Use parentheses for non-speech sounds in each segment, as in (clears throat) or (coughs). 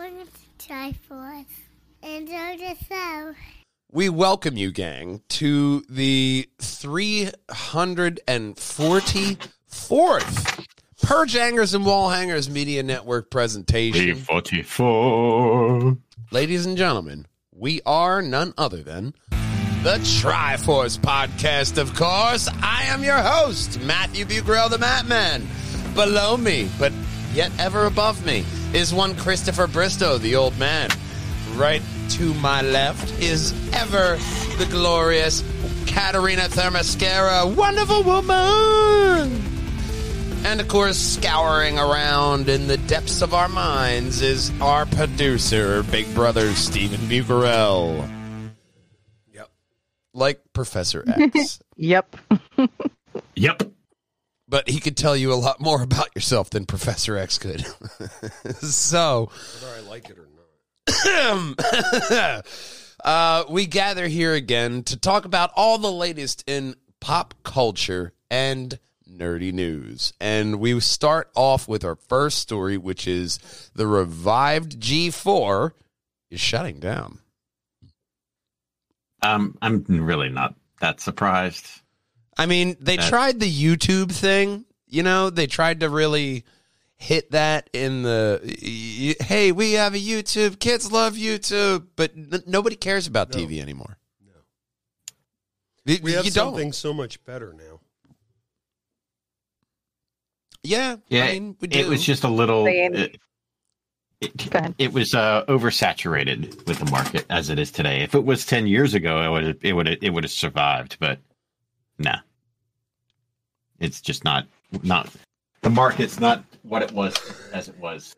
Welcome to Triforce. Enjoy the show. We welcome you, gang, to the 344th Purge Hangers and Wall Hangers Media Network presentation. 44. Ladies and gentlemen, we are none other than the Triforce Podcast, of course. I am your host, Matthew Bugrell, the Matman. Below me, but yet ever above me, is one Christopher Bristow, the old man. Right to my left is ever the glorious Katerina Thermascara, wonderful woman. And of course, scouring around in the depths of our minds is our producer, Big Brother Stephen Bucarell. Yep. Like Professor X. (laughs) Yep. Yep. But he could tell you a lot more about yourself than Professor X could. (laughs) so, whether I like it or not. (coughs) uh, we gather here again to talk about all the latest in pop culture and nerdy news. And we start off with our first story, which is the revived G4 is shutting down. Um, I'm really not that surprised. I mean, they That- tried the YouTube thing. You know, they tried to really hit that in the y- y- hey, we have a YouTube. Kids love YouTube, but n- nobody cares about No. TV anymore. No. Y- We have you don't. something so much better now. Yeah, Yeah, I mean, we do. it was just a little. It, it, it was uh, oversaturated with the market as it is today. If it was ten years ago, it would it would it would have survived. But nah, it's just not not the market's not what it was as it was.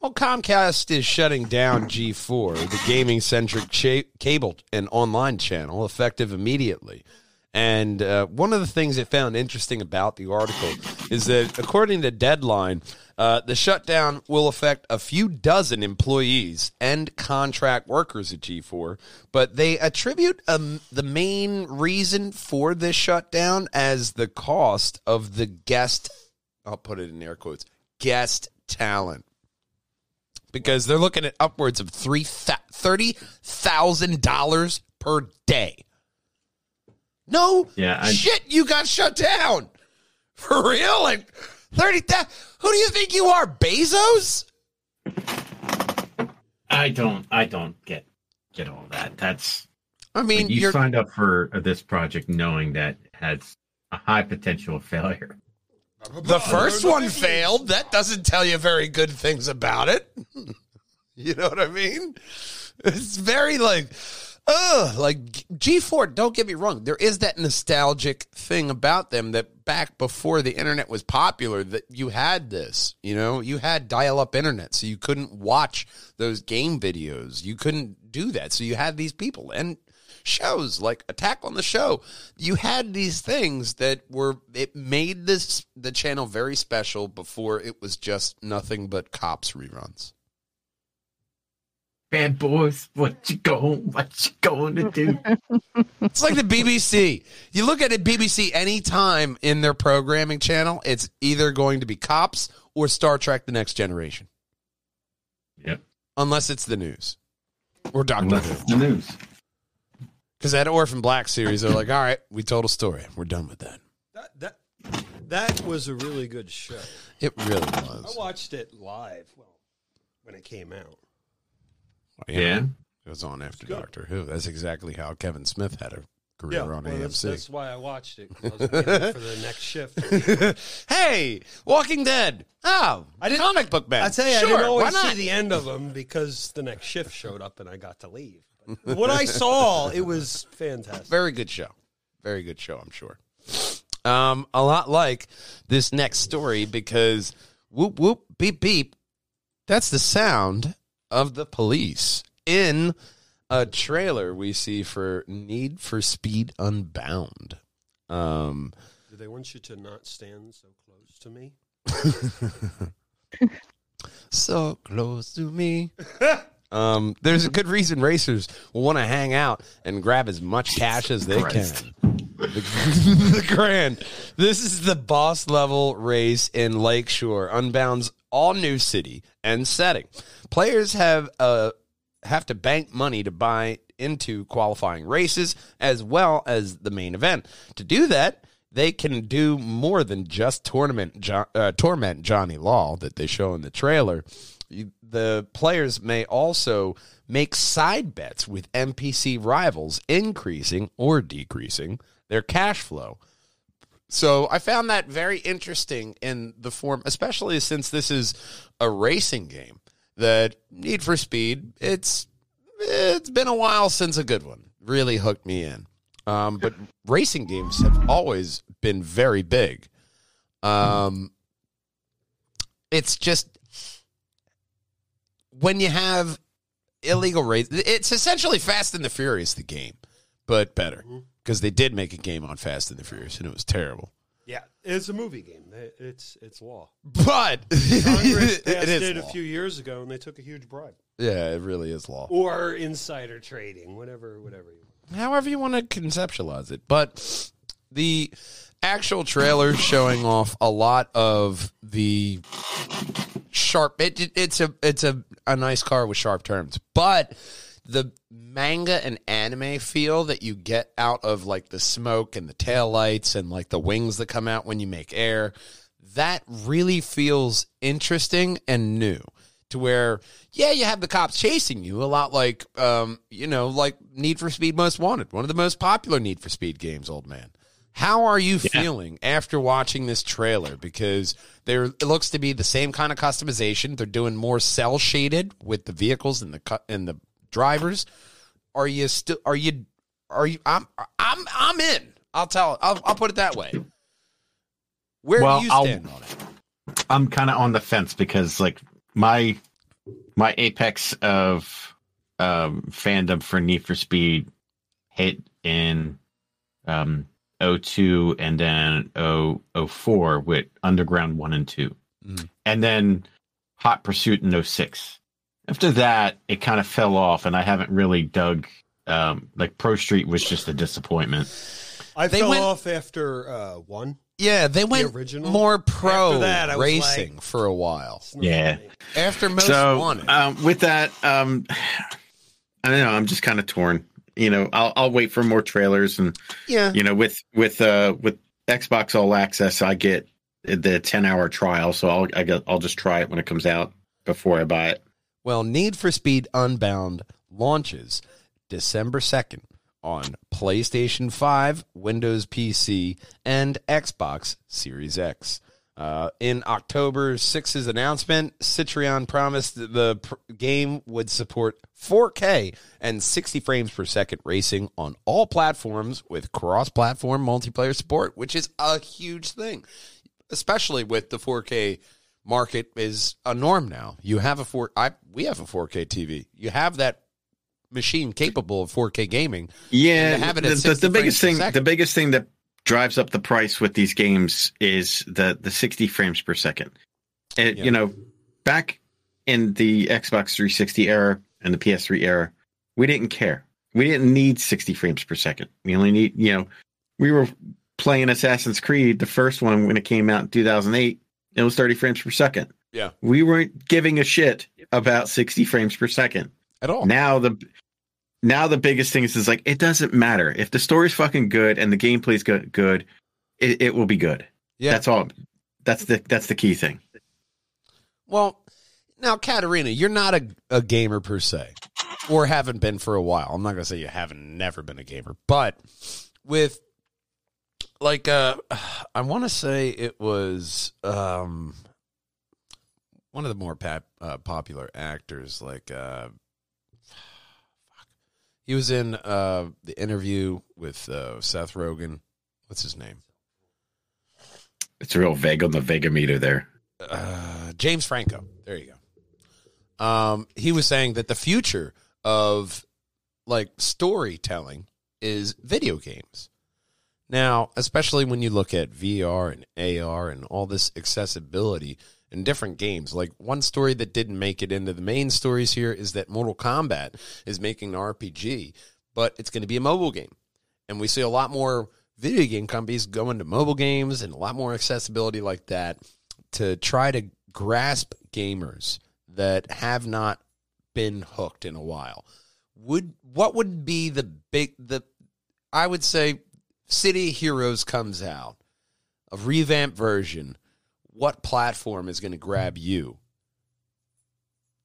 well, Comcast is shutting down G4, the gaming centric cha- cable and online channel, effective immediately. And uh, one of the things it found interesting about the article is that, according to Deadline, uh, the shutdown will affect a few dozen employees and contract workers at G4, but they attribute um, the main reason for this shutdown as the cost of the guest, I'll put it in air quotes, guest talent. Because they're looking at upwards of three thirty thousand dollars per day. No Yeah, I- shit, you got shut down. For real? Like 30,000? Who do you think you are, Bezos? I don't I don't get get all that. That's I mean, you signed up for this project knowing that it has a high potential of failure. the first one failed. That doesn't tell you very good things about it. (laughs) you know what I mean? It's very like, ugh, like G4, don't get me wrong. There is that nostalgic thing about them that back before the internet was popular, that you had this, you know, you had dial up internet, so you couldn't watch those game videos. You couldn't do that. So you had these people and shows like Attack on the Show. You had these things that were, it made this, the channel very special before it was just nothing but cops reruns. Bad boys, what you going? What you going to do? (laughs) It's like the BBC. You look at the BBC anytime in their programming channel, it's either going to be cops or Star Trek The Next Generation, yep. unless it's the news or Doctor Unless Who. it's the news. Because that Orphan Black series, they're like, all right, we told a story. We're done with that. That that that was a really good show. It really was. I watched it live. Well, when it came out. Yeah. It was on after. Doctor Who. That's exactly how Kevin Smith had a career on well, AMC. that's why I watched it. I was waiting for the (laughs) next shift. (laughs) hey, Walking Dead. Oh, I didn't- comic book man. I tell you, sure, I didn't always see the end of them because the next shift showed up and I got to leave. But what I saw, it was fantastic. Very good show. Very good show, I'm sure. Um, a lot like this next story because whoop whoop beep beep. That's the sound of the police in a trailer we see for Need for Speed Unbound. Um, Do they want you to not stand so close to me? (laughs) so close to me. Um, there's a good reason racers will want to hang out and grab as much cash as they Christ. can. The, (laughs) the grand. This is the boss level race in Lakeshore. Unbound's all new city and setting. Players have uh, have to bank money to buy into qualifying races as well as the main event. To do that, they can do more than just tournament jo- uh, torment Johnny Law that they show in the trailer. The players may also make side bets with NPC rivals, increasing or decreasing their cash flow. So I found that very interesting in the form, especially since this is a racing game. That Need for Speed, it's it's been a while since a good one really hooked me in. Um, but racing games have always been very big. Um, it's just when you have illegal race, it's essentially Fast and the Furious, the game, but better because they did make a game on Fast and the Furious, and it was terrible. Yeah, it's a movie game. It's it's law. But (laughs) Congress it passed is it a law. few years ago, and they took a huge bribe Yeah, it really is law. or insider trading, whatever, whatever. You however you want to conceptualize it. But the actual trailer showing off a lot of the sharp. It, it- it's a it's a, a nice car with sharp turns, but the manga and anime feel that you get out of like the smoke and the tail lights and like the wings that come out when you make air that really feels interesting and new to where yeah you have the cops chasing you a lot like um you know like need for speed most wanted one of the most popular need for speed games old man. How are you feeling after watching this trailer? Because there it looks to be the same kind of customization. They're doing more cell shaded with the vehicles and the and the drivers are you still are you are you i'm i'm i'm in i'll tell i'll, I'll put it that way where Well, do you stand on it I'm kind of on the fence because like my my apex of um, fandom for Need for Speed hit in um, 02 and then 0, 04 with Underground 1 and 2. Mhm. And then Hot Pursuit in 06. After that, it kind of fell off and I haven't really dug um, like Pro Street was just a disappointment. I They fell went- off after uh, one. Yeah, they went original? more pro that, racing like- for a while. Yeah. funny. After most so wanted. um, with that, um, I don't know. I'm just kind of torn. You know, I'll I'll wait for more trailers and yeah. you know with with uh with Xbox All Access, I get the 10 hour trial, so I'll I get, I'll just try it when it comes out before I buy it. Well, Need for Speed Unbound launches December 2nd on PlayStation 5, Windows PC, and Xbox Series X. Uh, in October 6's announcement, Criterion promised that the pr- game would support 4K and 60 frames per second racing on all platforms with cross platform multiplayer support, which is a huge thing, especially with the 4K market is a norm now. You have a four I we have a 4K TV. You have that machine capable of 4K gaming. Yeah, And have it at the, the, the biggest thing the biggest thing that drives up the price with these games is the the 60 frames per second. It, Yeah. You know, back in the Xbox 360 era and the PS3 era, we didn't care. We didn't need 60 frames per second. We only need, you know, we were playing Assassin's Creed, the first one when it came out in 2008, it was 30 frames per second. Yeah. We weren't giving a shit about 60 frames per second At all. now the now the biggest thing is, is like it doesn't matter if the story's fucking good and the gameplay's good good it, it will be good yeah. that's all that's the that's the key thing Well, now, Katarina, you're not a, a gamer per se, or haven't been for a while. I'm not going to say you haven't never been a gamer, but with like, uh, I want to say it was um, one of the more pap, uh, popular actors, like, uh, fuck. he was in uh, the interview with uh, Seth Rogen. What's his name? it's real vague on the vega meter there uh, James Franco. There you go. Um, he was saying that the future of like storytelling is video games. Now, especially when you look at VR and AR and all this accessibility in different games. Like one story that didn't make it into the main stories here is that Mortal Kombat is making an RPG, but it's going to be a mobile game. And we see a lot more video game companies going to mobile games and a lot more accessibility like that to try to grasp gamers that have not been hooked in a while, would what would be the big the I would say City Heroes comes out, a revamped version. What platform is going to grab you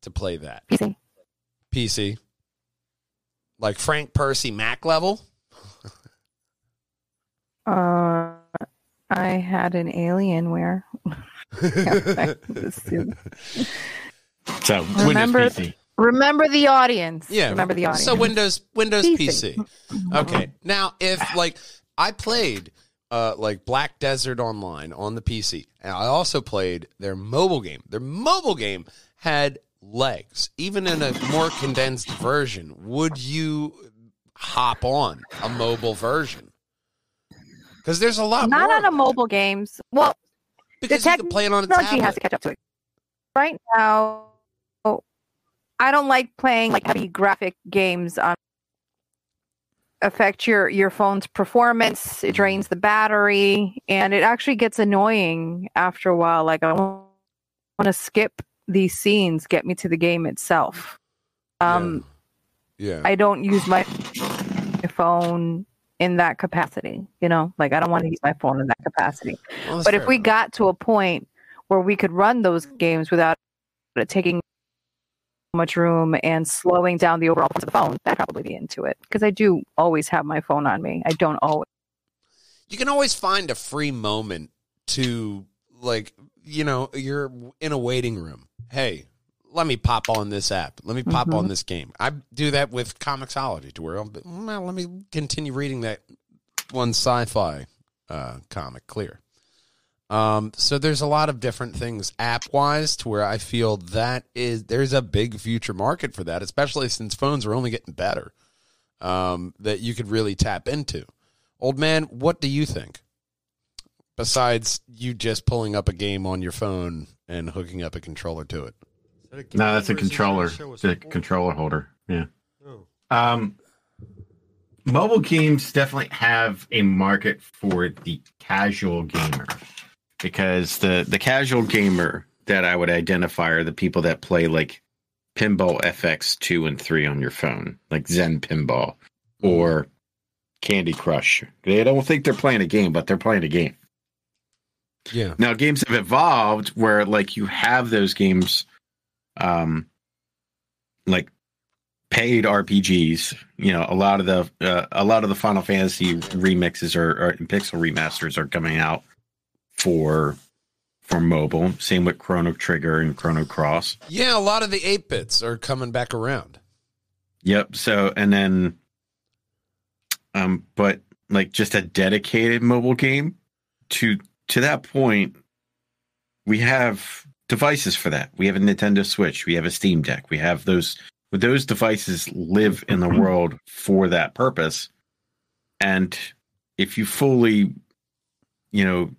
to play that? PC. PC. Like Frank Percy Mac level? Uh, I had an Alienware. (laughs) So Remember- Windows PC. Remember the audience. Yeah. Remember the audience. So Windows Windows PC. PC. Okay. Now if like I played uh like Black Desert Online on the PC. And I also played their mobile game. Their mobile game had legs. Even in a more condensed version, would you hop on a mobile version? Because there's a lot Not on a mobile games. Well, because the you can play it on a technology tablet. has to catch up to it. Right now, I don't like playing like heavy graphic games on affect your your phone's performance. It drains the battery, and it actually gets annoying after a while. Like I want to skip these scenes, get me to the game itself. Um, yeah. I don't use my phone in that capacity. You know, like I don't want to use my phone in that capacity. Well, But if we enough. got to a point where we could run those games without it taking much room and slowing down the overall of the phone, I'd probably be into it because I do always have my phone on me. I don't always. you can always find a free moment to like you know you're in a waiting room hey let me pop on this app let me pop on Mhm. this game i do that with comiXology to where I'm, well, let me continue reading that one sci-fi uh, comic clear um, so there's a lot of different things app wise to where i feel that is there's a big future market for that especially since phones are only getting better um, that you could really tap into Old man, what do you think? Besides you just pulling up a game on your phone and hooking up a controller to it. No, that's a Or is it controller. show The a- controller holder. Yeah. Oh. Um, mobile games definitely have a market for the casual gamer because the the casual gamer that I would identify are the people that play like Pinball FX two and three on your phone, like Zen Pinball or Candy Crush. They don't think they're playing a game, but they're playing a game. Yeah. Now games have evolved where like you have those games um like paid RPGs, you know, a lot of the uh, a lot of the Final Fantasy remixes or, or pixel remasters are coming out for for mobile. Same with Chrono Trigger and Chrono Cross. Yeah, a lot of the 8 bits are coming back around. Yep. So and then um but like just a dedicated mobile game to to that point we have devices for that. We have a Nintendo Switch, we have a Steam Deck. We have those those devices live in the world for that purpose. And if you fully you know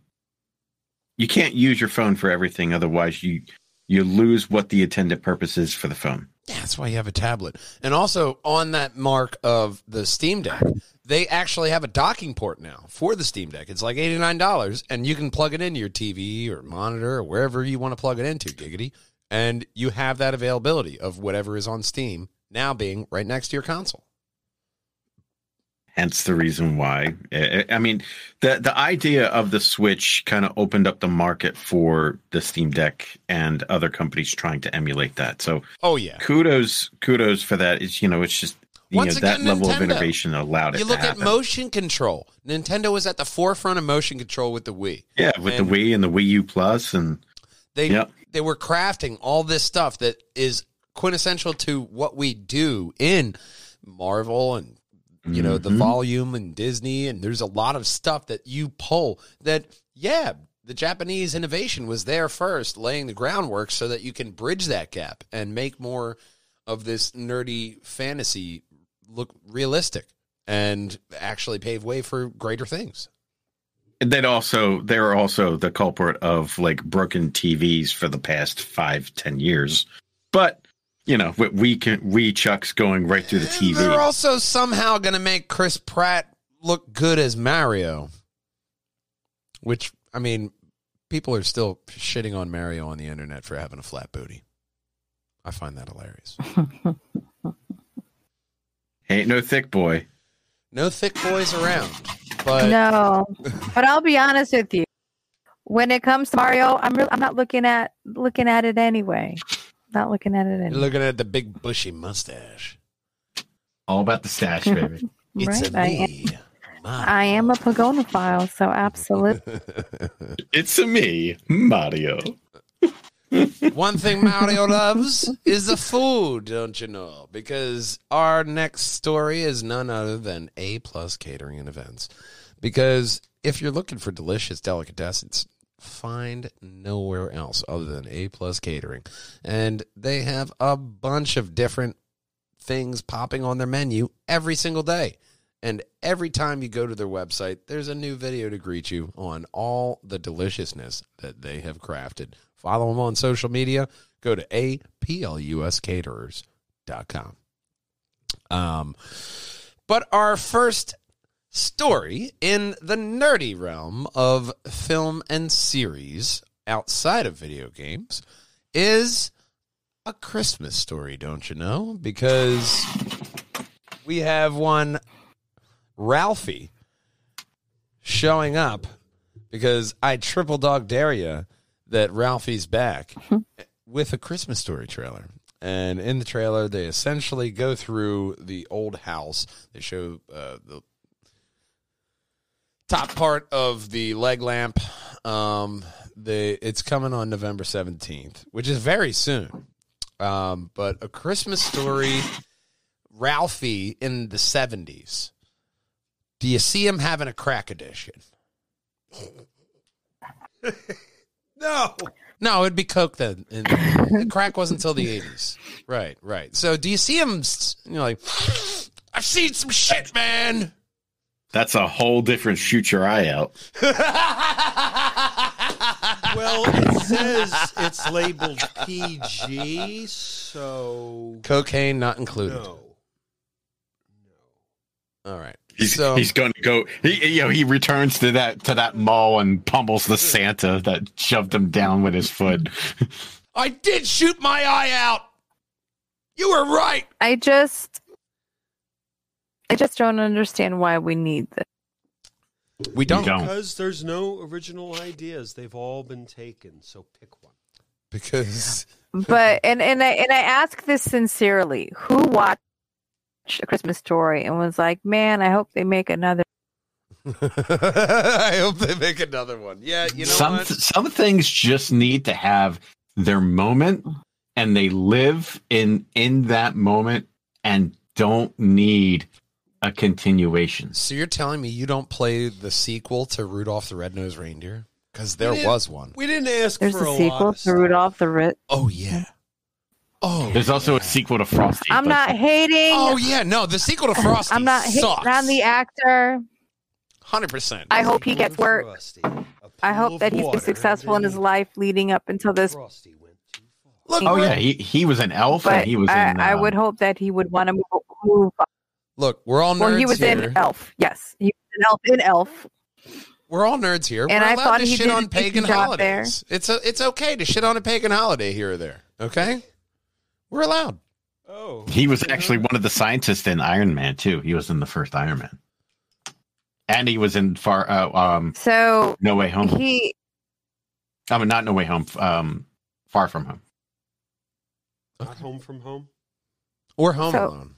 you can't use your phone for everything otherwise you you lose what the intended purpose is for the phone. Yeah, that's why you have a tablet. And also on that mark of the Steam Deck, they actually have a docking port now for the Steam Deck. It's like $89 and you can plug it into your TV or monitor or wherever you want to plug it into, giggity. And you have that availability of whatever is on Steam now being right next to your console. Hence the reason why I mean the the idea of the switch kind of opened up the market for the steam deck and other companies trying to emulate that so Oh yeah. kudos kudos for that it's you know it's just you Once know that again, level of Nintendo. innovation allowed it You look at motion control. Nintendo was at the forefront of motion control with the Wii. yeah with and- the wii and the wii u plus and They Yep. they were crafting all this stuff that is quintessential to what we do in Marvel and you know the Mhm. volume and Disney and there's a lot of stuff that you pull that yeah the Japanese innovation was there first laying the groundwork so that you can bridge that gap and make more of this nerdy fantasy look realistic and actually pave way for greater things. they'd also they're also the culprit of like broken tvs for the past five ten years but you know we, we can we chucks going right through the tv They're also somehow going to make Chris Pratt look good as Mario. Which, I mean, people are still shitting on Mario on the internet for having a flat booty. I find that hilarious. (laughs) Ain't no thick boy. No thick boys around, but no, but I'll be honest with you. When it comes to Mario, I'm re- I'm not looking at looking at it anyway. Not looking at it you're looking at the big bushy mustache. All about the stash, baby. (laughs) It's Right? a I am, me. I am a pogonophile, so absolutely. (laughs) it's a me, Mario. (laughs) One thing Mario loves is the food, don't you know? Because our next story is none other than A plus catering and events. Because if you're looking for delicious delicatessens, find nowhere else other than A plus catering. And they have a bunch of different things popping on their menu every single day. And every time you go to their website, there's a new video to greet you on all the deliciousness that they have crafted. Follow them on social media. Go to apluscaterers.com. Um, but our first story in the nerdy realm of film and series outside of video games is a Christmas story, don't you know? Because we have one Ralphie showing up because I triple dog dare you that Ralphie's back with a Christmas story trailer. And in the trailer, they essentially go through the old house. They show uh, the top part of the leg lamp. Um, the it's coming on November seventeenth, which is very soon. Um, but a Christmas story, Ralphie in the seventies. Do you see him having a crack edition? (laughs) No. No, it'd be Coke then. And crack wasn't until the eighties. Right, right. So do you see him? You know, like I've seen some shit, man. That's a whole different shoot your eye out. (laughs) Well, it says it's labeled PG, so Cocaine not included. no. All right. He's, so he's going to go. He, you know, he returns to that to that mall and pummels the Santa that shoved him down with his foot. (laughs) I did shoot my eye out. You were right. I just, I just don't understand why we need this. We don't, don't. Because there's no original ideas. They've all been taken, so pick one. because But and and I and I ask this sincerely: Who watched A Christmas Story and was like, "Man, I hope they make another." (laughs) I hope they make another one. Yeah, you know some what? some things just need to have their moment, and they live in in that moment, and don't need a continuation. So you're telling me you don't play the sequel to Rudolph the Red-Nosed Reindeer? Because there was one. We didn't ask There's for a a sequel lot of to stuff. Rudolph the Red. Oh yeah. Oh, There's also a sequel to Frosty. I'm but- not hating. Oh yeah, no, the sequel to (laughs) Frosty. I'm not sucks. hating on the actor. Hundred percent. I hope he gets work. Frosty. A I hope that he's been successful in his life leading up until this. Frosty went too far. Look, Oh yeah, he he was an elf, and But he was I, in. I um, would hope that he would want to move. move look, we're all nerds well, he was here. in Elf. Yes, he was an Elf in Elf. We're all nerds here. And we're I allowed thought to he shit did on pagan job there. holidays. It's a, it's okay to shit on a pagan holiday here or there. Okay, we're allowed. Oh, He was actually one of the scientists in Iron Man too. He was in the first Iron Man, and he was in Far uh, um So No Way Home. he I mean, not No Way Home. Um, Far From Home. not home from home. Or Home So- Alone.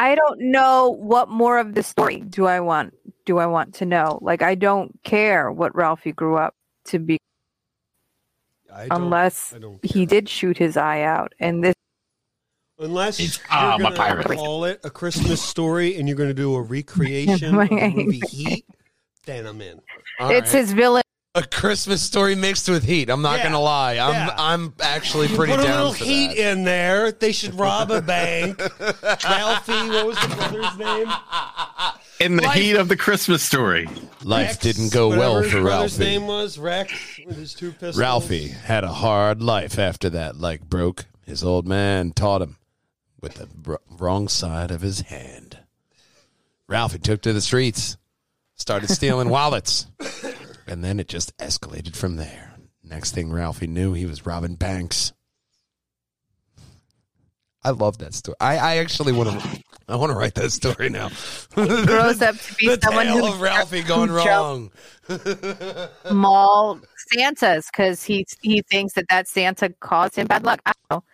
I don't know what more of the story do I want do I want to know. Like I don't care what Ralphie grew up to be I don't, unless I don't he did shoot his eye out. And this Unless It's- you're I'm a gonna pirate. call it a Christmas story and you're going to do a (laughs) recreation of the movie Heat, then I'm in. All it's right. his villain a Christmas story mixed with heat. I'm not Yeah. gonna lie. I'm Yeah. I'm actually You pretty put a little for heat that. in there. They should rob a bank. Ralphie, what was the brother's name? In the Life- heat of the Christmas story. Life Rex, didn't go well for brother's Ralphie. name was Rex with his two pistols. Ralphie had a hard life after that like broke. His old man taught him with the wrong side of his hand. Ralphie took to the streets, started stealing (laughs) wallets. And then it just escalated from there. Next thing Ralphie knew, he was robbing banks. I love that story. I, I actually want to. I want to write that story now. grows up to be (laughs) the someone tale who of Ralphie going wrong. (laughs) mall Santas because he he thinks that that Santa caused him bad luck. I don't know.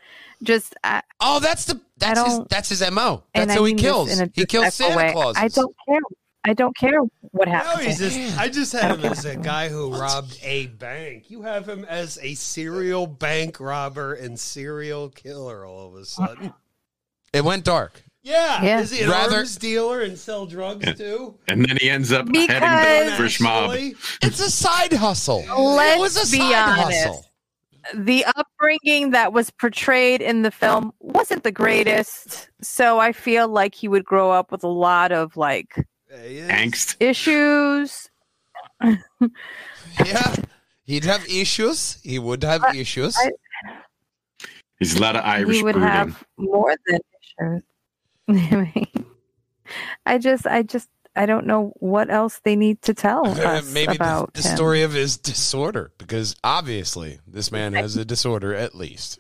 Just I, Oh, that's the that's his that's his mo. That's I who he kills. He kills Santa way. Claus. I don't care. I don't care what No, happens. he's just. I just I had don't him care. as a guy who robbed a bank. You have him as a serial bank robber and serial killer all of a sudden. It went dark. Yeah, Yeah. is he an Rather- arms dealer and sell drugs too? And then he ends up Because- heading the British mob. It's a side hustle. Let's it was a be side honest. hustle. the upbringing that was portrayed in the film wasn't the greatest. So I feel like he would grow up with a lot of like Yeah, he is. Angst. issues. (laughs) Yeah. He'd have issues. He would have I- issues. I- He's a lot of Irish he would brooding. have more than issues. (laughs) I just, I just, I don't know what else they need to tell (laughs) us Maybe the, about the him. story of his disorder, because obviously this man has a disorder at least.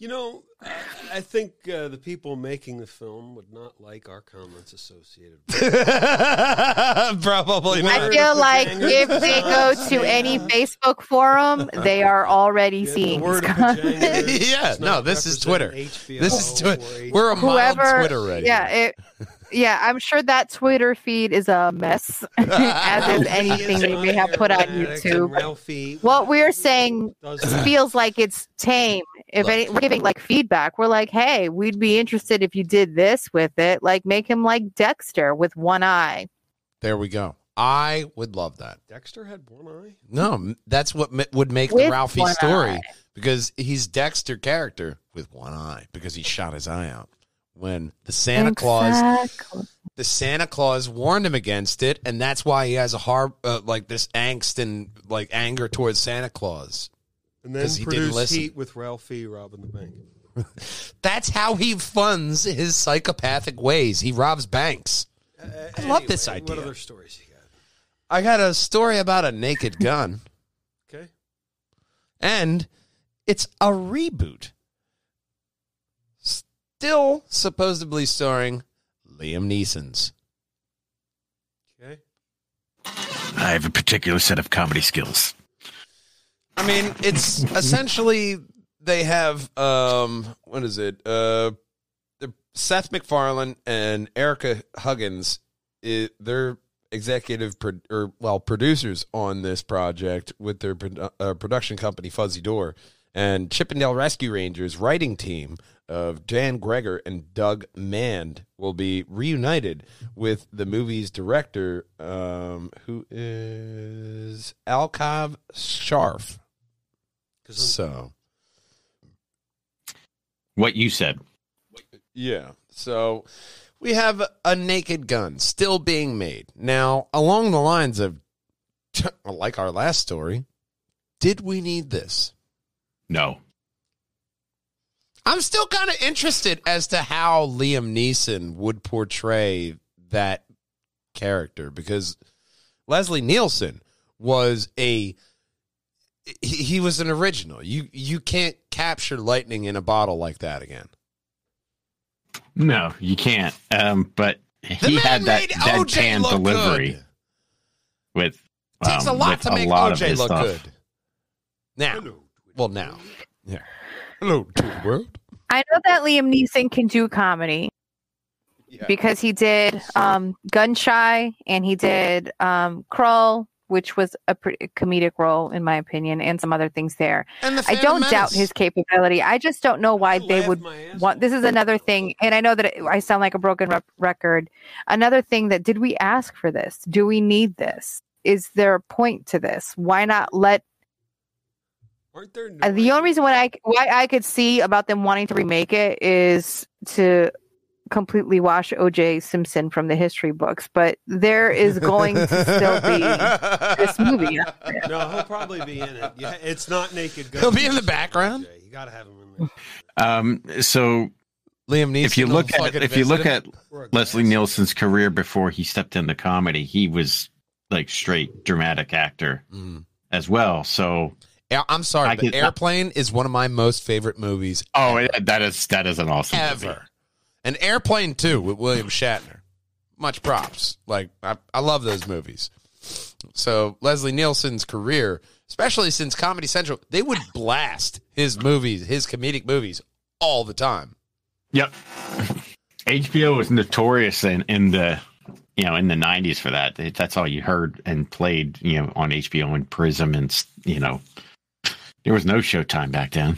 You know, I- I think uh, the people making the film would not like our comments associated. with (laughs) Probably not. I feel like if they go to not any Facebook forum, they are already Yeah, the seeing word these comments. (laughs) Yeah, no, this is Twitter. HBO This is Twitter. We're a mild whoever Twitter ready. yeah it, yeah i'm sure that twitter feed is a mess (laughs) as is (laughs) anything they may have put on youtube Ralphie, what we're saying feels like it's tame if Look. any, we're giving like feedback we're like hey we'd be interested if you did this with it like make him like dexter with one eye There we go. I would love that. Dexter had one eye. No, that's what m- would make the Ralphie story eye. because he's Dexter character with one eye because he shot his eye out when the Santa Claus the Santa Claus warned him against it, and that's why he has a hard uh, like this angst and like anger towards Santa Claus. And then he didn't produced listen. Heat with Ralphie robbing the bank. (laughs) That's how he funds his psychopathic ways. He robs banks. I love this idea. What other stories you got? I got a story about a naked gun, Okay. and it's a reboot. Still supposedly starring Liam Neeson's. Okay. I have a particular set of comedy skills. I mean, it's (laughs) essentially they have um what is it? Uh Seth MacFarlane and Erica Huggins i they're executive pro- or well producers on this project with their produ- uh, production company Fuzzy Door and Chip 'n Dale Rescue Rangers writing team of Dan Gregor and Doug Mand will be reunited with the movie's director um, who is Akiva Schaffer. So What you said. yeah, so we have a naked gun still being made now. Along the lines of like our last story, did we need this? No. I'm still kind of interested as to how Liam Neeson would portray that character because Leslie Nielsen was a he, he was an original. You you can't capture lightning in a bottle like that again. No, you can't. Um, but he had that OJ deadpan delivery good. with Takes a um, lot to make OJ look stuff. good. Now, well, now, yeah. Hello to the world. I know that Liam Neeson can do comedy Yeah. because he did um, Gun Shy and he did um, Krull, which was a pretty comedic role in my opinion, and some other things there. And the I don't doubt his capability. I just don't know why I they would want. This is another thing, and I know that it, I sound like a broken rep- record. Another thing that did we ask for this? Do we need this? Is there a point to this? Why not let Aren't there? uh, the only reason why I why I could see about them wanting to remake it is to completely wash O.J. Simpson from the history books, but there is going to still be this (laughs) movie. out there. No, he'll probably be in it. Yeah, it's not Naked Gun. He'll be in the background? Okay, You gotta have him in there. Um, so Liam Neeson. if you look at if you look at Leslie glass. Nielsen's career before he stepped into comedy, he was like straight dramatic actor Mm. as well. So Yeah, I'm sorry, I but can- Airplane is one of my most favorite movies oh, it- that is that is an awesome movie. ever. And Airplane too with William Shatner. Much props. Like, I, I love those movies. So, Leslie Nielsen's career, especially since Comedy Central, they would blast his movies, his comedic movies, all the time. Yep. HBO was notorious in, in the you know in the nineties for that. That's all you heard and played you know on HBO and Prism and you know there was no Showtime back then.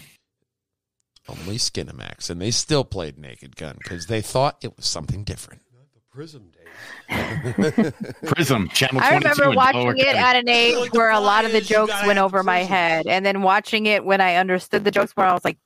Only Skinamax. And they still played Naked Gun because they thought it was something different. The Prism days. (laughs) Prism channel. I remember watching it at an age Like where a lot of the jokes went over my head, and then watching it when I understood the jokes more, I was like,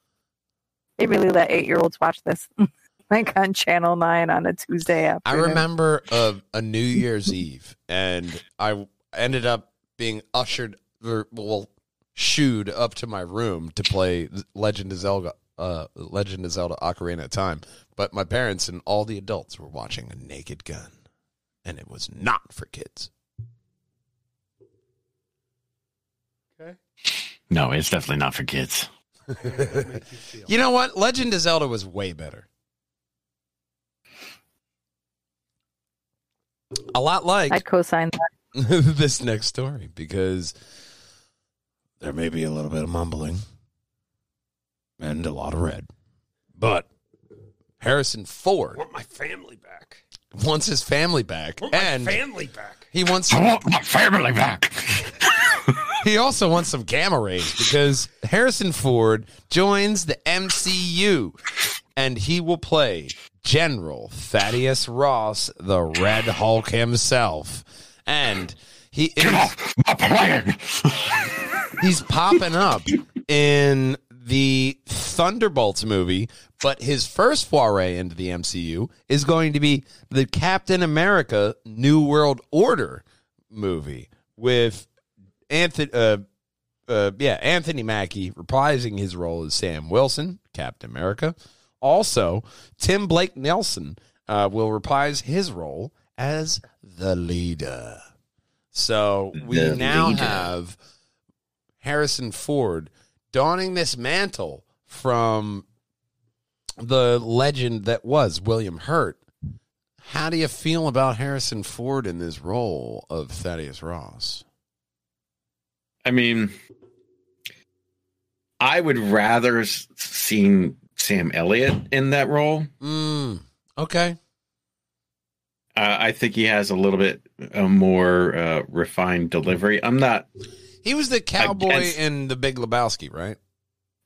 "They really let eight-year-olds watch this." (laughs) like on Channel Nine on a Tuesday afternoon. I remember a, a New Year's Eve, and I ended up being ushered, well, shooed up to my room to play Legend of Zelda, uh, Legend of Zelda: Ocarina of Time. But my parents and all the adults were watching a Naked Gun, and it was not for kids. Okay. No, it's definitely not for kids. How does that make you? You know what? Legend of Zelda was way better. A lot like I'd co-sign that. (laughs) this next story because there may be a little bit of mumbling and a lot of red. But Harrison I Ford want my family back. wants his family back I want my and family back. he wants I want my family back. (laughs) he also wants some gamma rays because Harrison Ford joins the MCU and he will play General Thaddeus Ross, the Red Hulk himself. And he is my plan. (laughs) he's popping up in the Thunderbolts movie, but his first foray into the MCU is going to be the Captain America New World Order movie with Anthony uh, uh, yeah, Anthony Mackie reprising his role as Sam Wilson, Captain America. Also, Tim Blake Nelson uh, will reprise his role as the leader. So we The now leader. have Harrison Ford donning this mantle from the legend that was William Hurt. How do you feel about Harrison Ford in this role of Thaddeus Ross? I mean, I would rather seen Sam Elliott in that role. Mm, okay. Uh, I think he has a little bit a more uh, refined delivery. I'm not. He was the cowboy Against- in The Big Lebowski, right?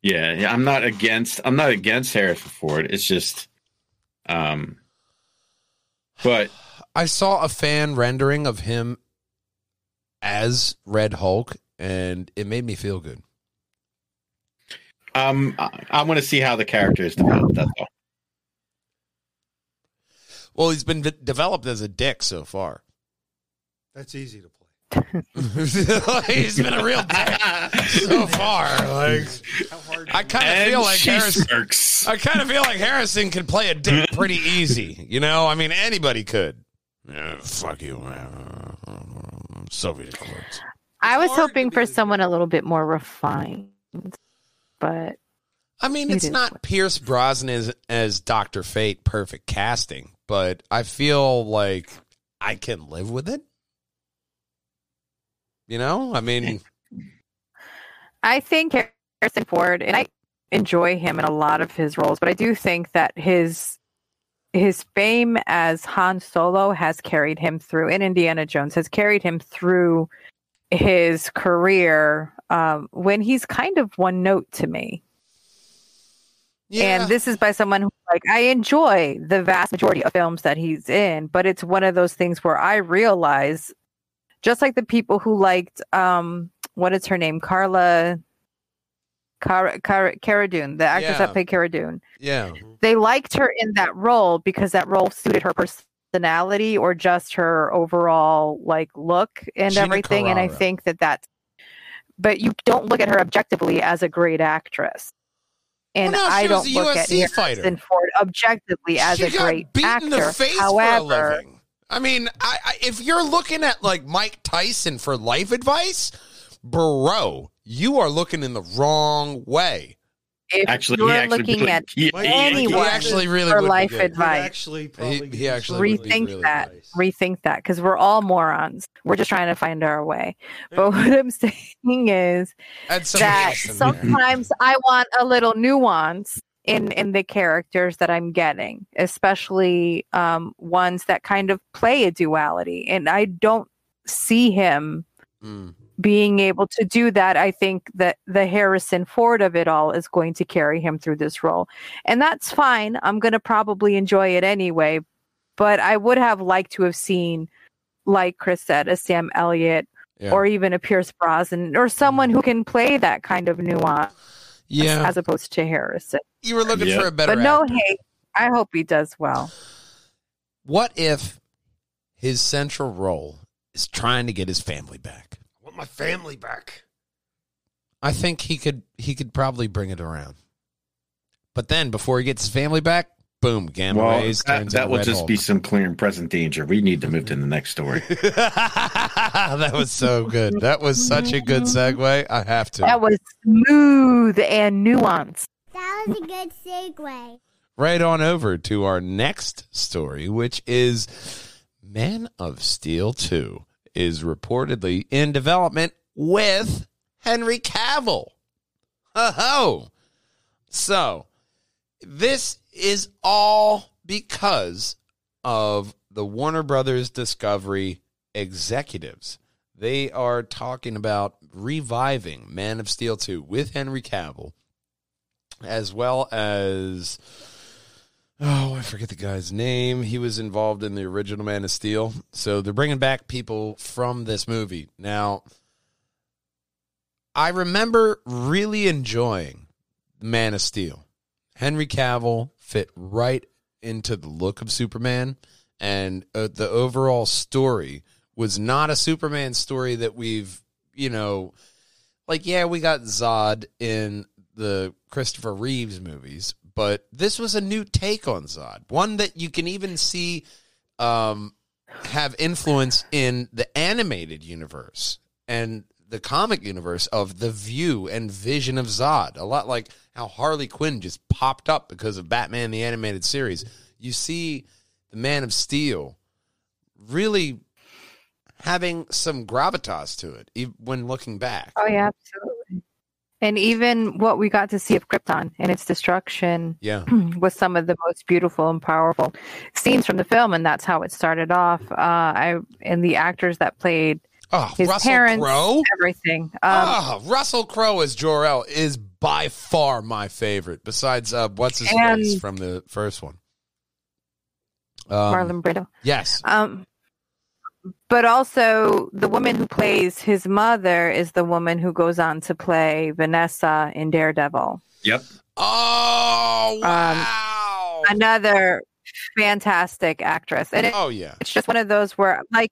Yeah, yeah, I'm not against. I'm not against Harrison Ford. It's just, um, but I saw a fan rendering of him as Red Hulk, and it made me feel good. um, I, I want to see how the character is developed. That's all. Well, he's been v- developed as a dick so far. That's easy to play. (laughs) he's been a real dick so far. Like I kind of feel like Harrison. smirks. I kind of feel like Harrison could play a dick pretty easy. You know, I mean, anybody could. Yeah, fuck you, man. Sokovia Accords. I was hoping for someone a little bit more refined, but I mean, it's is not what- Pierce Brosnan as, as Doctor Fate, perfect casting, but I feel like I can live with it. You know, I mean, (laughs) I think Harrison Ford, and I enjoy him in a lot of his roles, but I do think that his his fame as Han Solo has carried him through, and Indiana Jones has carried him through his career. Um, when he's kind of one note to me, yeah. and this is by someone who like I enjoy the vast majority of films that he's in, but it's one of those things where I realize, just like the people who liked um, what is her name, Carla. Cara, Cara, Cara Dune, the actress Yeah. that played Cara Dune, yeah, they liked her in that role because that role suited her personality or just her overall like look and Gina everything. And I think that that's, but you don't look at her objectively as a great actress. And Well, no, I don't look at USC fighter. Ford objectively as she a great actor. in the face for a However. I mean, I, I, if you're looking at like Mike Tyson for life advice, bro, you are looking in the wrong way. If Actually, you're he actually looking really- at he- Mike- anyone He actually really for life advice. Would actually probably he actually rethink really that nice. rethink that because we're all morons we're just trying to find our way but what i'm (laughs) saying is Add that else in there. sometimes i want a little nuance in in the characters that i'm getting especially um ones that kind of play a duality and i don't see him Mm. being able to do that, I think that the Harrison Ford of it all is going to carry him through this role. And that's fine. I'm going to probably enjoy it anyway. But I would have liked to have seen, like Chris said, a Sam Elliott Yeah. or even a Pierce Brosnan or someone who can play that kind of nuance Yeah, as opposed to Harrison. you were looking Yep. for a better. But no actor. hate. I hope he does well. What if his central role is trying to get his family back? I want my family back. I think he could he could probably bring it around. But then before he gets his family back, boom, gamma Well, rays that, turns that will just Hulk. be some clear and present danger. We need to move to the next story. (laughs) that was so good. That was such a good segue. I have to. That was smooth and nuanced. That was a good segue. right on over to our next story, which is Man of Steel 2 is reportedly in development with Henry Cavill. Ho ho. So, this is all because of the Warner Brothers Discovery executives. They are talking about reviving Man of Steel 2 with Henry Cavill, as well as. Oh, I forget the guy's name. He was involved in the original Man of Steel. So they're bringing back people from this movie. Now, I remember really enjoying Man of Steel. Henry Cavill fit right into the look of Superman, and uh, the overall story was not a Superman story that we've, you know, like, yeah, we got Zod in the Christopher Reeves movies, but this was a new take on Zod, one that you can even see um, have influence in the animated universe. And the comic universe of the view and vision of Zod. A lot like how Harley Quinn just popped up because of Batman the animated series. You see the Man of Steel really having some gravitas to it when looking back. Oh yeah, absolutely. And even what we got to see of Krypton and its destruction Yeah. (clears throat) was some of the most beautiful and powerful scenes from the film, and that's how it started off. Uh, I and the actors that played Oh, his Russell parents, Crowe. everything. Um, Ah, Russell Crowe as Jor El is by far my favorite. Besides, uh, what's his And- face from the first one? Um, Marlon Brando. Yes. Um, but also the woman who plays his mother is the woman who goes on to play Vanessa in Daredevil. Yep. Oh Um, wow. Another fantastic actress, and it, oh yeah. it's just one of those where like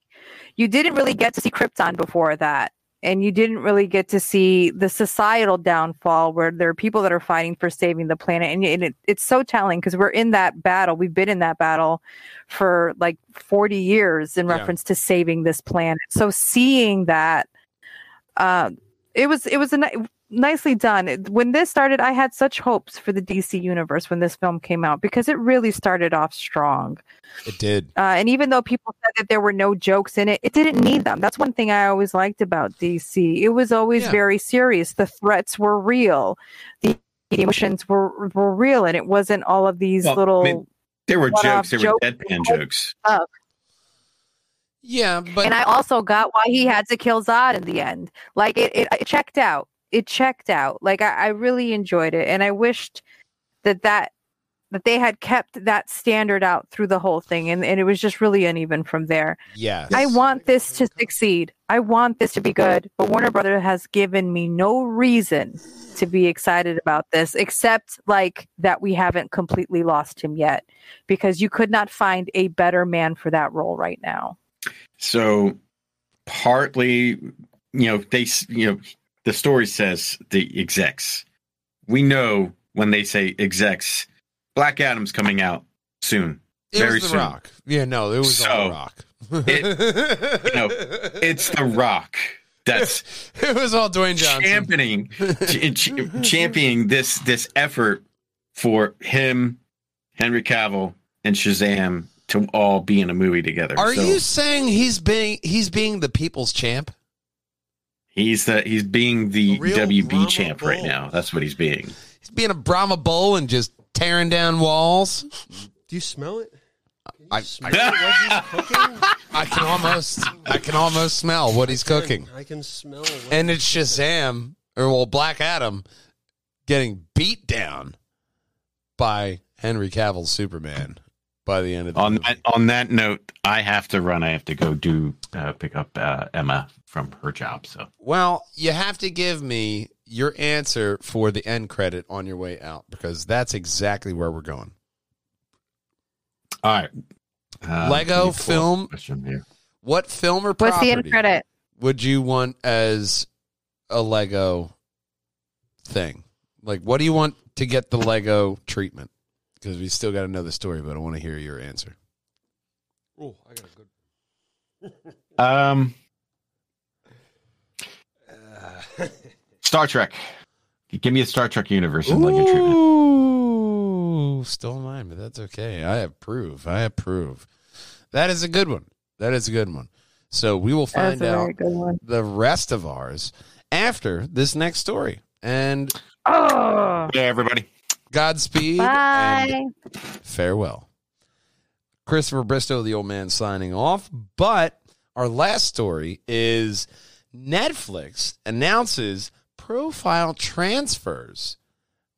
you didn't really get to see Krypton before that. And you didn't really get to see the societal downfall where there are people that are fighting for saving the planet. And, and it, it's so telling because we're in that battle. We've been in that battle for like 40 years in Yeah. reference to saving this planet. So seeing that, uh, it was it was a nicely done. When this started, I had such hopes for the DC universe when this film came out because it really started off strong. It did. Uh, and even though people said that there were no jokes in it, it didn't need them. That's one thing I always liked about DC. It was always Yeah. very serious. The threats were real. The emotions were were real, and it wasn't all of these Well, I little. mean, There were jokes. There jokes. were deadpan jokes. Yeah, but and I also got why he had to kill Zod in the end. Like it, it, it checked out. It checked out. Like I, I really enjoyed it, and I wished that that that they had kept that standard out through the whole thing, and, and it was just really uneven from there. Yeah. I want this to succeed. I want this to be good, but Warner Brother has given me no reason to be excited about this except like that we haven't completely lost him yet because you could not find a better man for that role right now. So partly, you know, they, you know, the story says the execs. We know when they say execs, Black Adam's coming out soon. It Very was The soon. Rock. Yeah, no, it was So, all The Rock. it- you know, it's The Rock that's (laughs) it was all Dwayne Johnson. championing ch- ch- championing this this effort for him, Henry Cavill, and Shazam to all be in a movie together. Are So you saying he's being he's being the people's champ? He's the he's being the WB Brahma champ right now. That's what he's being. He's being a Brahma bull and just tearing down walls. Do you smell it? Can you I- smell what he's (laughs) cooking? I can almost I can almost smell what he's cooking. I can smell. What And it's Shazam or well Black Adam getting beat down by Henry Cavill's Superman by the end of the on movie. that on that note, I have to run. I have to go do uh, pick up uh, Emma from her job. So Well, you have to give me your answer for the end credit on your way out because that's exactly where we're going. all right. Uh, Lego let me pull up film- here. What film or What's property the end credit? would you want as a Lego thing? Like, what do you want to get the Lego treatment? Because we still got to know the story, but I want to hear your answer. Oh, I got a good. Um, Star Trek. Give me a Star Trek universe and Lego treatment. Ooh, stole mine, but that's okay. I approve. I approve. That is a good one. That is a good one. So we will find out very good one. the rest of ours after this next story. And Oh, Yeah, everybody. Godspeed bye. and farewell. Christopher Bristow, the old man, signing off. But our last story is Netflix announces profile transfers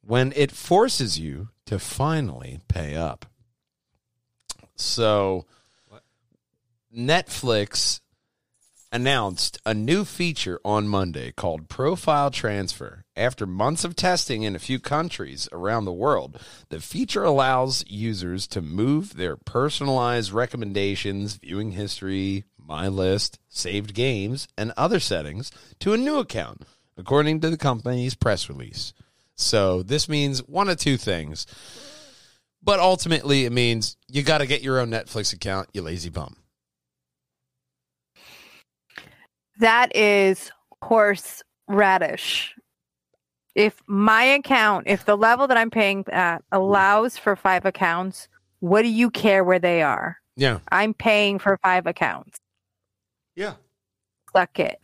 when it forces you to finally pay up. So, Netflix announced a new feature on Monday called Profile Transfer. After months of testing in a few countries around the world, the feature allows users to move their personalized recommendations, viewing history, my list, saved games, and other settings to a new account, according to the company's press release. So, this means one of two things. But ultimately, it means you got to get your own Netflix account, you lazy bum. That is horseradish. If my account, if the level that I'm paying at allows for five accounts, what do you care where they are? Yeah. I'm paying for five accounts. yeah. Suck it.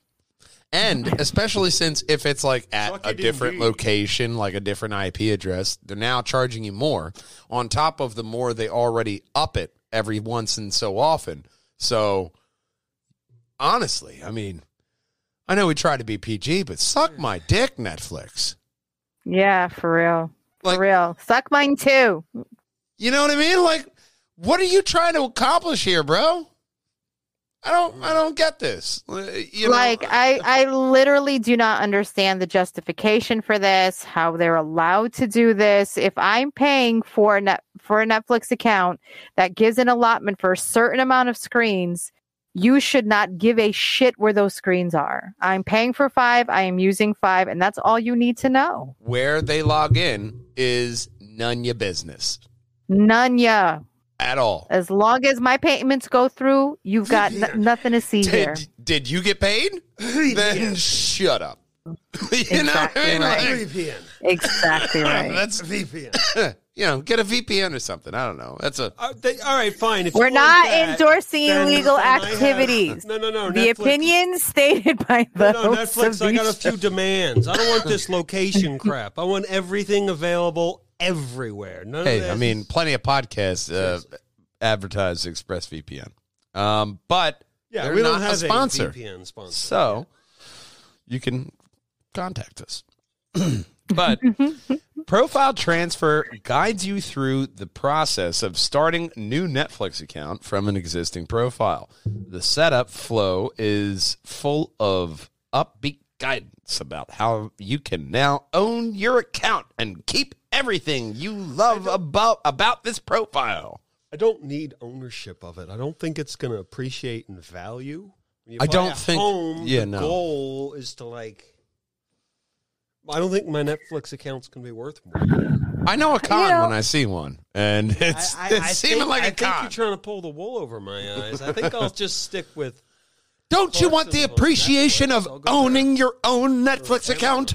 And especially since if it's like at Suck a different indeed. location, like a different IP address, they're now charging you more on top of the more they already up it every once and so often. So honestly, I mean, I know we try to be PG, but suck my dick, Netflix. Yeah, for real. For Like- real. Suck mine too. You know what I mean? Like, what are you trying to accomplish here, bro? I don't, I don't get this. Uh, You know, like I, I literally do not understand the justification for this, how they're allowed to do this. If I'm paying for a net for a Netflix account that gives an allotment for a certain amount of screens, you should not give a shit where those screens are. I'm paying for five, I am using five, and that's all you need to know. where they log in is none your business None ya. At all. As long as my payments go through, you've got n- nothing to see here. Did, did you get paid? then shut up. (laughs) you know what I Exactly mean? right. Like, VPN. Exactly (laughs) right. that's VPN. (laughs) you know, get a VPN or something. I don't know. That's a Uh, they, all right, fine. If We're you not that, endorsing illegal then I have- activities. no, no, no. the Netflix- opinions stated by No, no, Netflix. I got a few demands. I don't want this location crap. I want everything available everywhere. None of hey. this. I mean, plenty of podcasts uh, advertise ExpressVPN, um, but yeah, we don't have a sponsor. VPN sponsor. So you can contact us. (clears throat) but (laughs) Profile Transfer guides you through the process of starting a new Netflix account from an existing profile. The setup flow is full of upbeat guidance about how you can now own your account and keep everything you love about about this profile. I don't need ownership of it. I don't think it's going to appreciate in value. When I don't a think- Home, yeah, the no. goal is to like. I don't think my Netflix account's going to be worth more. I know a con know- when I see one, and (laughs) it's, I, I, it's I seeming think, like I a think con. you're trying to pull the wool over my eyes. I think I'll just stick with. Don't you want the appreciation Netflix, of owning there. your own Netflix account?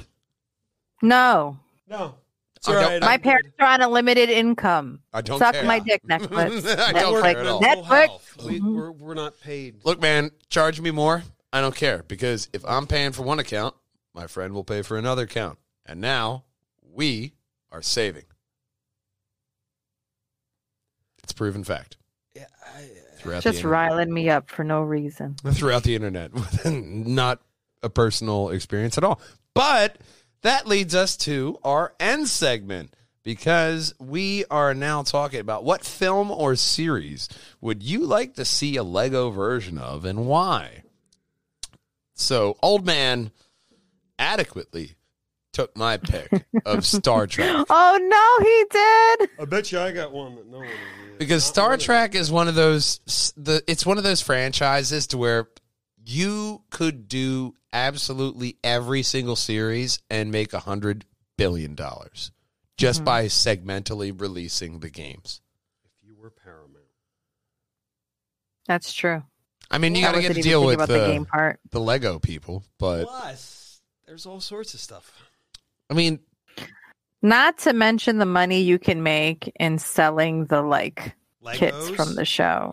No, No, it's I all don't- right. my I'm parents are on a limited income. I don't Suck care. my dick, (laughs) Netflix. I don't We're care not at all. Netflix. We, mm-hmm. we're, we're not paid. Look, man, charge me more. I don't care because if I'm paying for one account, my friend will pay for another account, and now we are saving. It's proven fact Yeah, I, throughout Just riling me up for no reason. (laughs) throughout the internet, (laughs) not a personal experience at all. But that leads us to our end segment because we are now talking about what film or series would you like to see a Lego version of and why? So, old man adequately took my pick of Star Trek (laughs) Oh no, he did. I bet you I got one that no one. because Not Star one Trek is one of those the it's one of those franchises to where you could do absolutely every single series and make a hundred billion dollars just Mhm. by segmentally releasing the games. If you were Paramount, That's true. I mean, you got to get to deal with the the, game part. the Lego people, but plus there's all sorts of stuff. I mean, Not to mention the money you can make in selling the like kits from the show.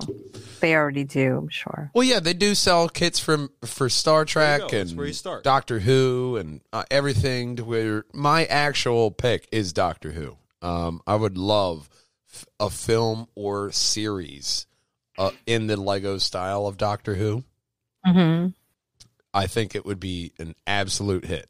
They already do, I'm sure. well, yeah, they do sell kits from for Star Trek and where you start. Doctor Who and uh, everything. To where my actual pick is Doctor Who. Um, I would love f- a film or series uh, in the Lego style of Doctor Who. Mm-hmm. I think it would be an absolute hit.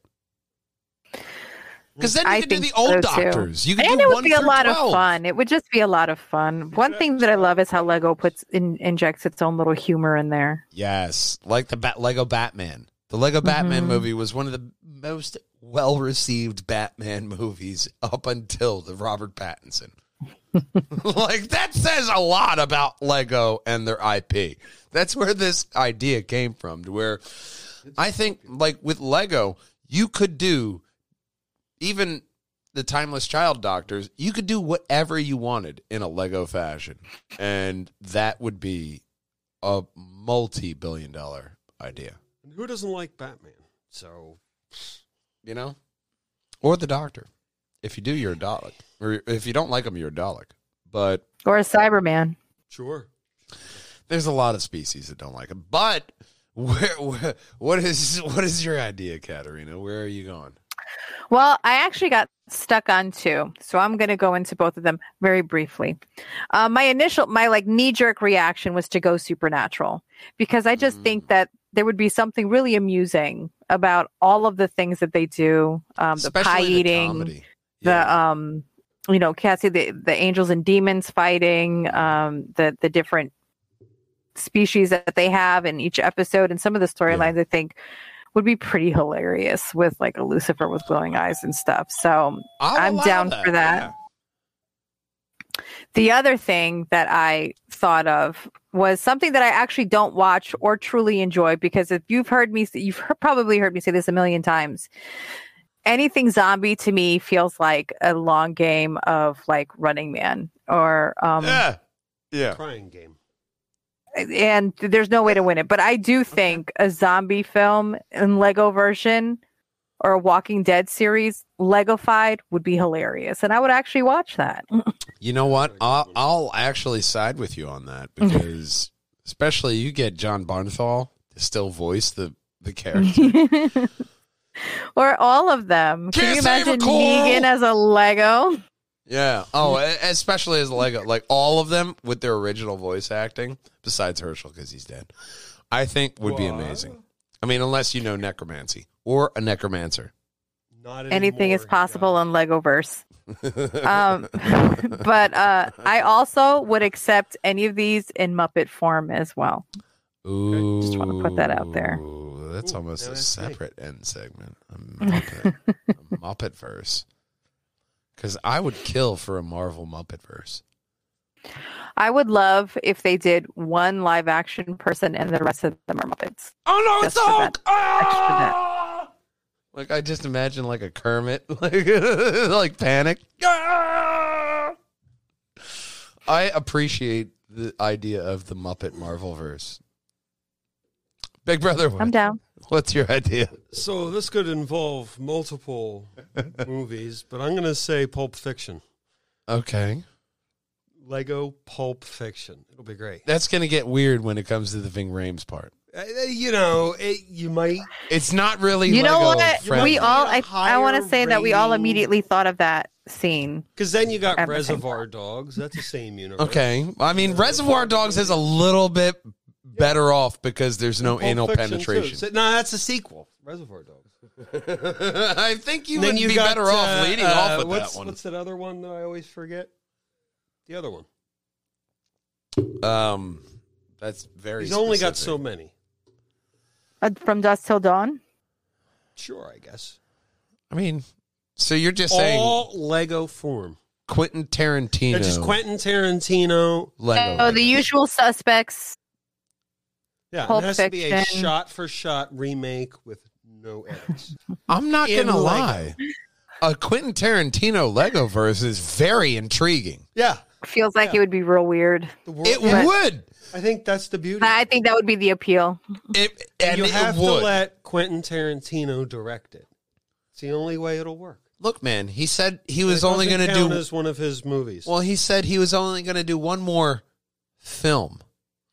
Because then you I could do the old so, too. doctors. You could And do it would be a lot 12. of fun. It would just be a lot of fun. One thing that I love is how Lego puts in, injects its own little humor in there. Yes, like the Bat- Lego Batman. The Lego Batman Mhm. movie was one of the most well received Batman (laughs) movies up until the Robert Pattinson. (laughs) like that says a lot about Lego and their IP. That's where this idea came from. To where I think, like with Lego, you could do even the timeless child doctors. You could do whatever you wanted in a Lego fashion, and that would be a multi-billion dollar idea. And who doesn't like Batman? So You know, or the doctor. If you do, you're a Dalek. Or if you don't like them, you're a Dalek. But Or a Cyberman. sure. there's a lot of species that don't like him. But where, where what is what is your idea, Katarina? Where are you going? Well, I actually got stuck on two, so I'm going to go into both of them very briefly. Uh, my initial, my like knee jerk reaction was to go supernatural because I just Mm. think that there would be something really amusing about all of the things that they do, um, the pie the eating, comedy. the Yeah. um, you know, Cassie, the the angels and demons fighting, um, the the different species that they have in each episode, and some of the storylines I think would be pretty hilarious with like a Lucifer with glowing eyes and stuff. So I'll I'm allow down for that. the other thing that I thought of was something that I actually don't watch or truly enjoy because if you've heard me, you've probably heard me say this a million times. Anything zombie to me feels like a long game of like Running Man or um, Yeah. Yeah. Crying game. And there's no way to win it. But I do think a zombie film in Lego version or a Walking Dead series, Legofied, would be hilarious, and I would actually watch that. (laughs) You know what? I'll. I'll actually side with you on that mm-hmm. because, especially you get Jon Bernthal to still voice the the character. (laughs) (laughs) or all of them. Can you Can't save a imagine coral. Negan as a Lego? Yeah. Oh, especially as Lego, like all of them with their original voice acting, besides Hershel because he's dead. I think would be What? amazing. I mean, unless you know necromancy or a necromancer. Not Anything is anymore, possible yeah. in Legoverse. (laughs) Um, (laughs) but uh, I also would accept any of these in Muppet form as well. Ooh, Just wanna put that out there. That's Ooh, almost now a that's me. separate end segment. A Muppet, a (laughs) Muppet verse. Because I would kill for a Marvel Muppet verse. I would love if they did one live action person and the rest of them are Muppets. Oh no, Just for that. Ah! Like I just imagine like a Kermit, (laughs) like like panic. Ah! I appreciate the idea of the Muppet Marvel verse. Big brother, what- I'm down. What's your idea? So this could involve multiple (laughs) movies, but I'm going to say Pulp Fiction. Okay, Lego Pulp Fiction. It'll be great. that's gonna get weird when it comes to the Ving Rhames part. Uh, you know, it, you might. It's not really. You know what? friendly. We all, I, I want to Higher say that we all immediately thought of that scene. Because then you got At Reservoir Dogs. That's the same universe. Okay, I mean Reservoir Dogs is a little bit better off because there's no Pulp anal Fiction, too. penetration. So- no, that's a sequel. Reservoir Dogs. (laughs) I think you Then would you be got, better off uh, leading uh, off with what's, that one. What's that other one that I always forget? The other one. Um, that's very. He's only got so specific. many. Uh, from dusk till dawn. Sure, I guess. I mean, so you're just saying All Lego form. Quentin Tarantino? Yeah, just Quentin Tarantino. Lego. Oh, the usual suspects. Yeah, Pulp it has to be a Fiction. shot for shot remake with no edits. (laughs) I'm not in gonna Lego. lie. A Quentin Tarantino Lego verse is very intriguing. yeah, Feels like Yeah. it would be real weird. the world, It yeah, would. I think that's the beauty. I think that would be the appeal. It and you it have would. to let Quentin Tarantino direct it. It's the only way it'll work. Look, man. He said he was It only doesn't going to count do. as one of his movies. Well, he said he was only going to do one more film.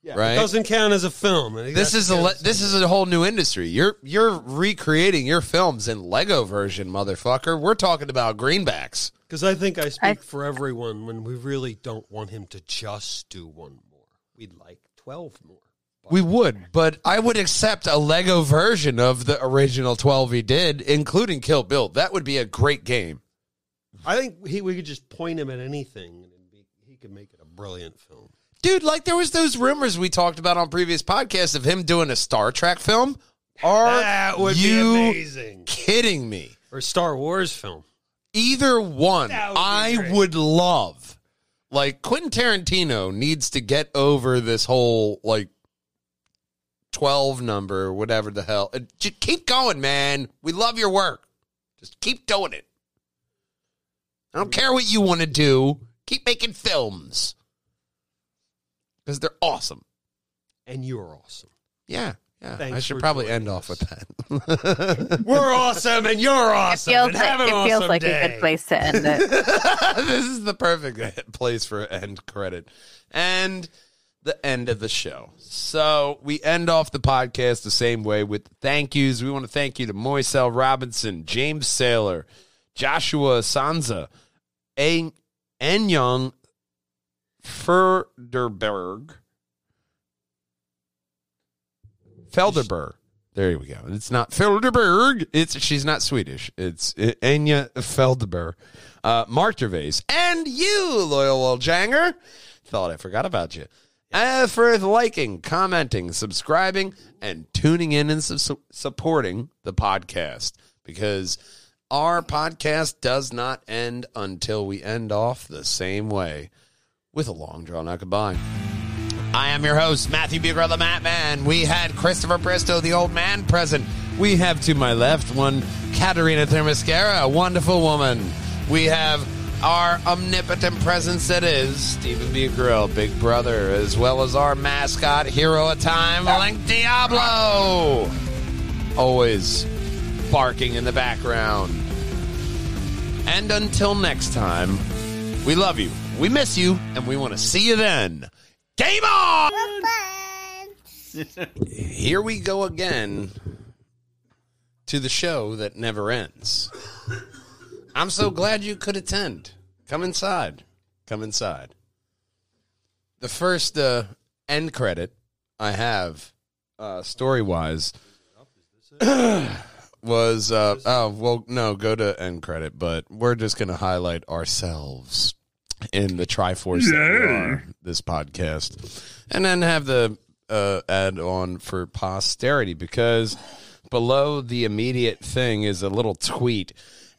Yeah, right. It doesn't count as a film. This is a le- this is a whole new industry. You're you're recreating your films in Lego version, motherfucker. We're talking about greenbacks. Because I think I speak I- for everyone when we really don't want him to just do one more. We'd like 12 more. We would, but I would accept a Lego version of the original 12 he did, including Kill Bill. That would be a great game. I think he, we could just point him at anything and be, he could make it a brilliant film. Dude, like there was those rumors we talked about on previous podcasts of him doing a Star Trek film. Are that would you be amazing. kidding me? Or Star Wars film. Either one, would I great. would love. Like Quentin Tarantino needs to get over this whole like twelve number, whatever the hell. Uh, Just keep going, man. We love your work. Just keep doing it. I don't care what you want to do. Keep making films because they're awesome. And you're awesome. Yeah, yeah. Thanks I should for probably joining end off with that. (laughs) We're awesome and you're awesome. Feels and like, an it feels awesome like day. a good place to end it. (laughs) this is the perfect (laughs) place for end credit and the end of the show. So we end off the podcast the same way with thank yous. We want to thank you to Moisel Robinson, James Saylor, Joshua Sanza, En Young Ferderberg, Felderberg. There we go. It's not Felderberg. It's she's not Swedish. It's Enya Felderberg, uh, Mark Gervais, and you, loyal old Janger. Thought I forgot about you. Uh, for liking, commenting, subscribing, and tuning in and su- supporting the podcast because our podcast does not end until we end off the same way with a long drawn out goodbye. I am your host, Matthew Buger, the Mat Man. We had Christopher Bristow, the old man, present. We have to my left one, Katerina Thermascara, a wonderful woman. We have our omnipotent presence that is Stephen B. Grill, Big Brother, as well as our mascot, hero of time, Link Diablo. Always barking in the background. And until next time, we love you, we miss you, and we want to see you then. Game on! Here we go again to the show that never ends. I'm so glad you could attend. Come inside. Come inside. The first uh, end credit I have, uh, story wise, (clears throat) was uh, oh well no go to end credit, but we're just gonna highlight ourselves in the Triforce that we are this podcast, and then have the uh, add on for posterity because below the immediate thing is a little tweet,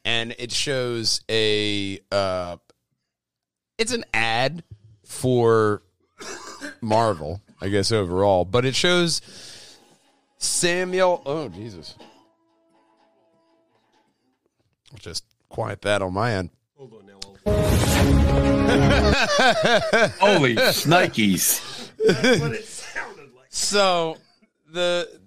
and it shows a uh, it's an ad for Marvel, I guess overall, but it shows Samuel. Oh Jesus. I'll just quiet that on my end. Hold on now. (laughs) Holy snikes. That's what it sounded like. So the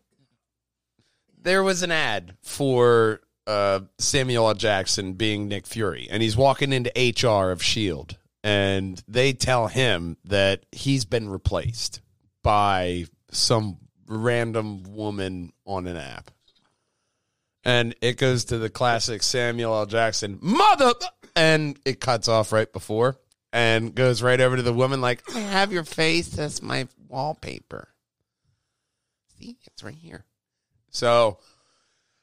there was an ad for uh, Samuel L. Jackson being Nick Fury, and he's walking into HR of Shield, and they tell him that he's been replaced by some random woman on an app. And it goes to the classic Samuel L. Jackson, mother, and it cuts off right before and goes right over to the woman, like, I have your face as my wallpaper. See, it's right here. So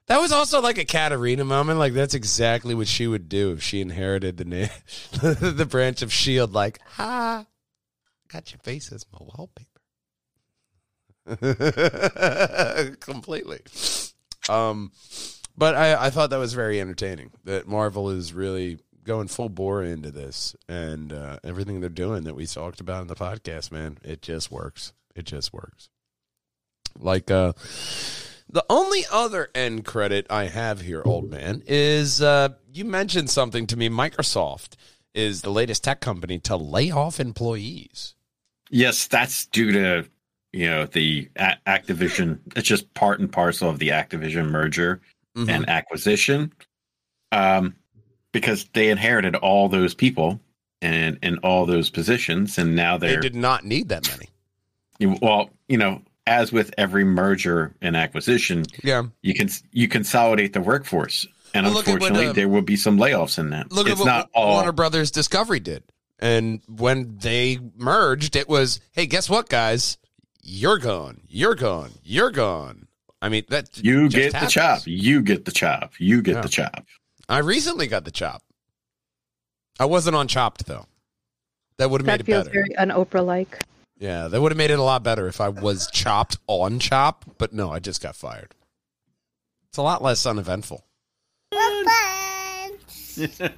that was also like a Katarina moment. Like that's exactly what she would do if she inherited the name, (laughs) the branch of Shield. Like, ha, got your face as my wallpaper. (laughs) Completely. Um, but I, I thought that was very entertaining. That Marvel is really going full bore into this, and uh, everything they're doing that we talked about in the podcast, man, it just works. It just works. Like uh the only other end credit I have here, old man, is uh you mentioned something to me. Microsoft is the latest tech company to lay off employees. Yes, that's due to you know the a- Activision. It's just part and parcel of the Activision merger Mhm. and acquisition, um, because they inherited all those people and in all those positions, and now they did not need that many. you- well, you know, as with every merger and acquisition, Yeah. you can you consolidate the workforce, and Well, at what, unfortunately, um, there will be some layoffs in that. Look it's at what not all. Warner Brothers Discovery did. And when they merged, it was, hey, guess what, guys? You're gone. You're gone. You're gone. I mean, that you just get the chop. You get the chop. You get Yeah. the chop. I recently got the chop. I wasn't on Chopped though. That would have made it better. That it feels better. very un Oprah like. yeah, that would have made it a lot better if I was chopped on Chop. But no, I just got fired. It's a lot less uneventful. We're friends. (laughs)